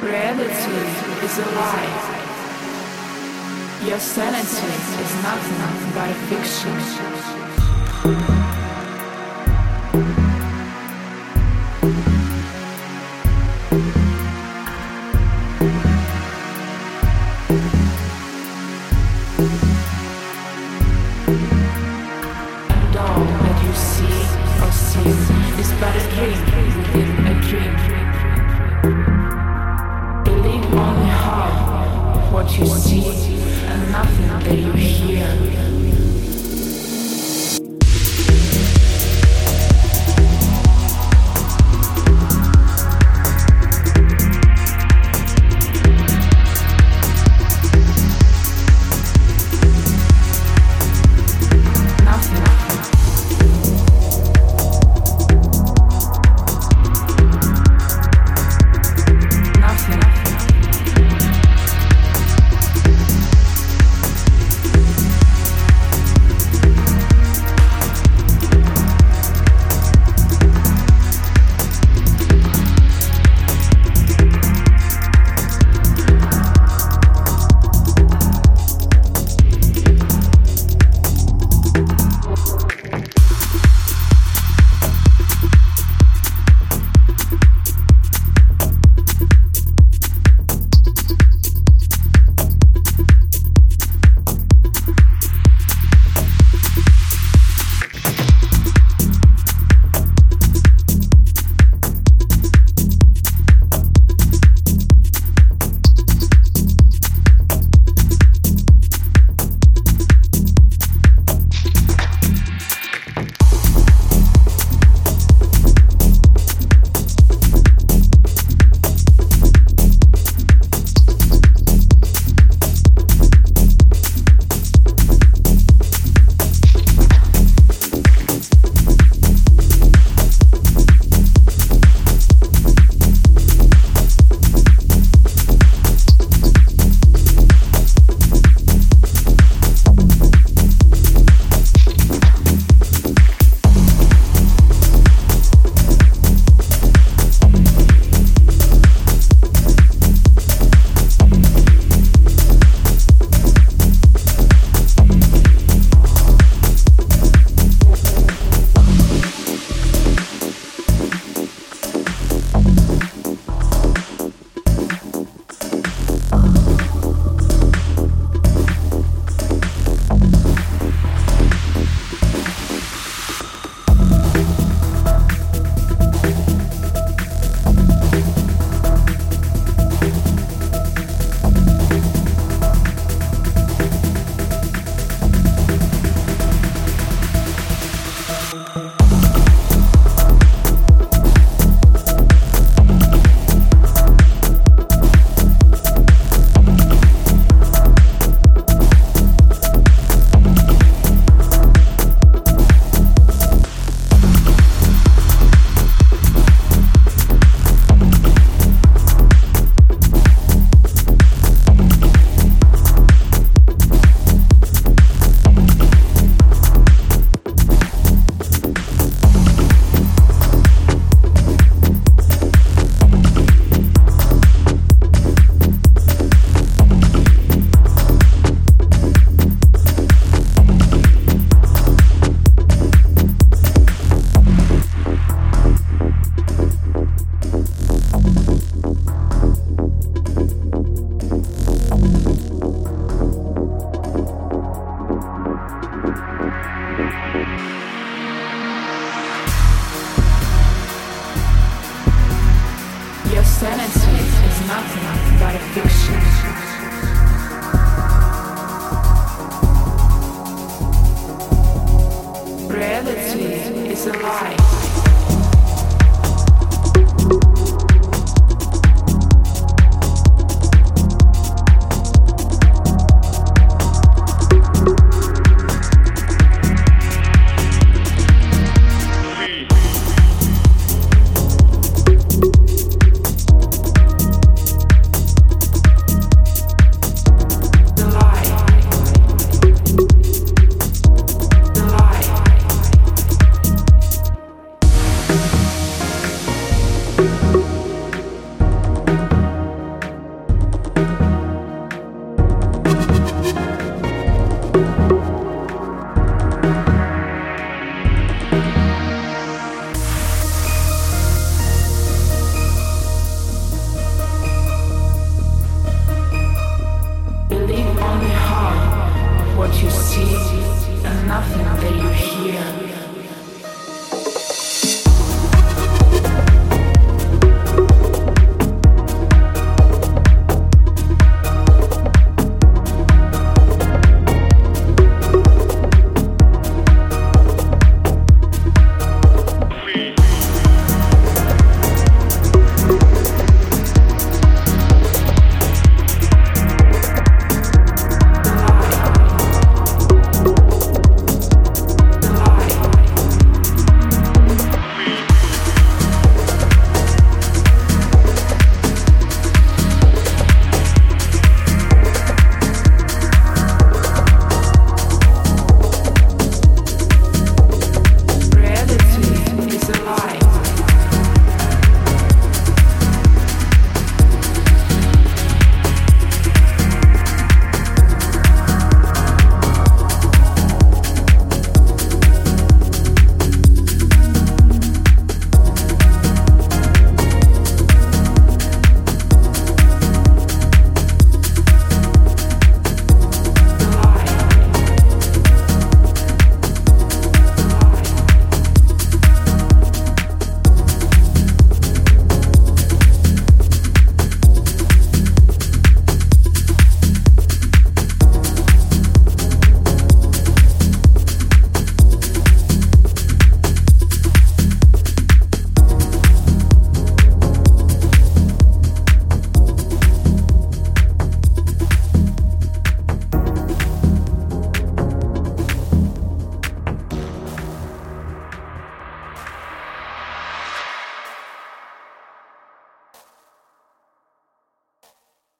Reality is a lie. Your sanity is nothing but a fiction. Reality is a lie.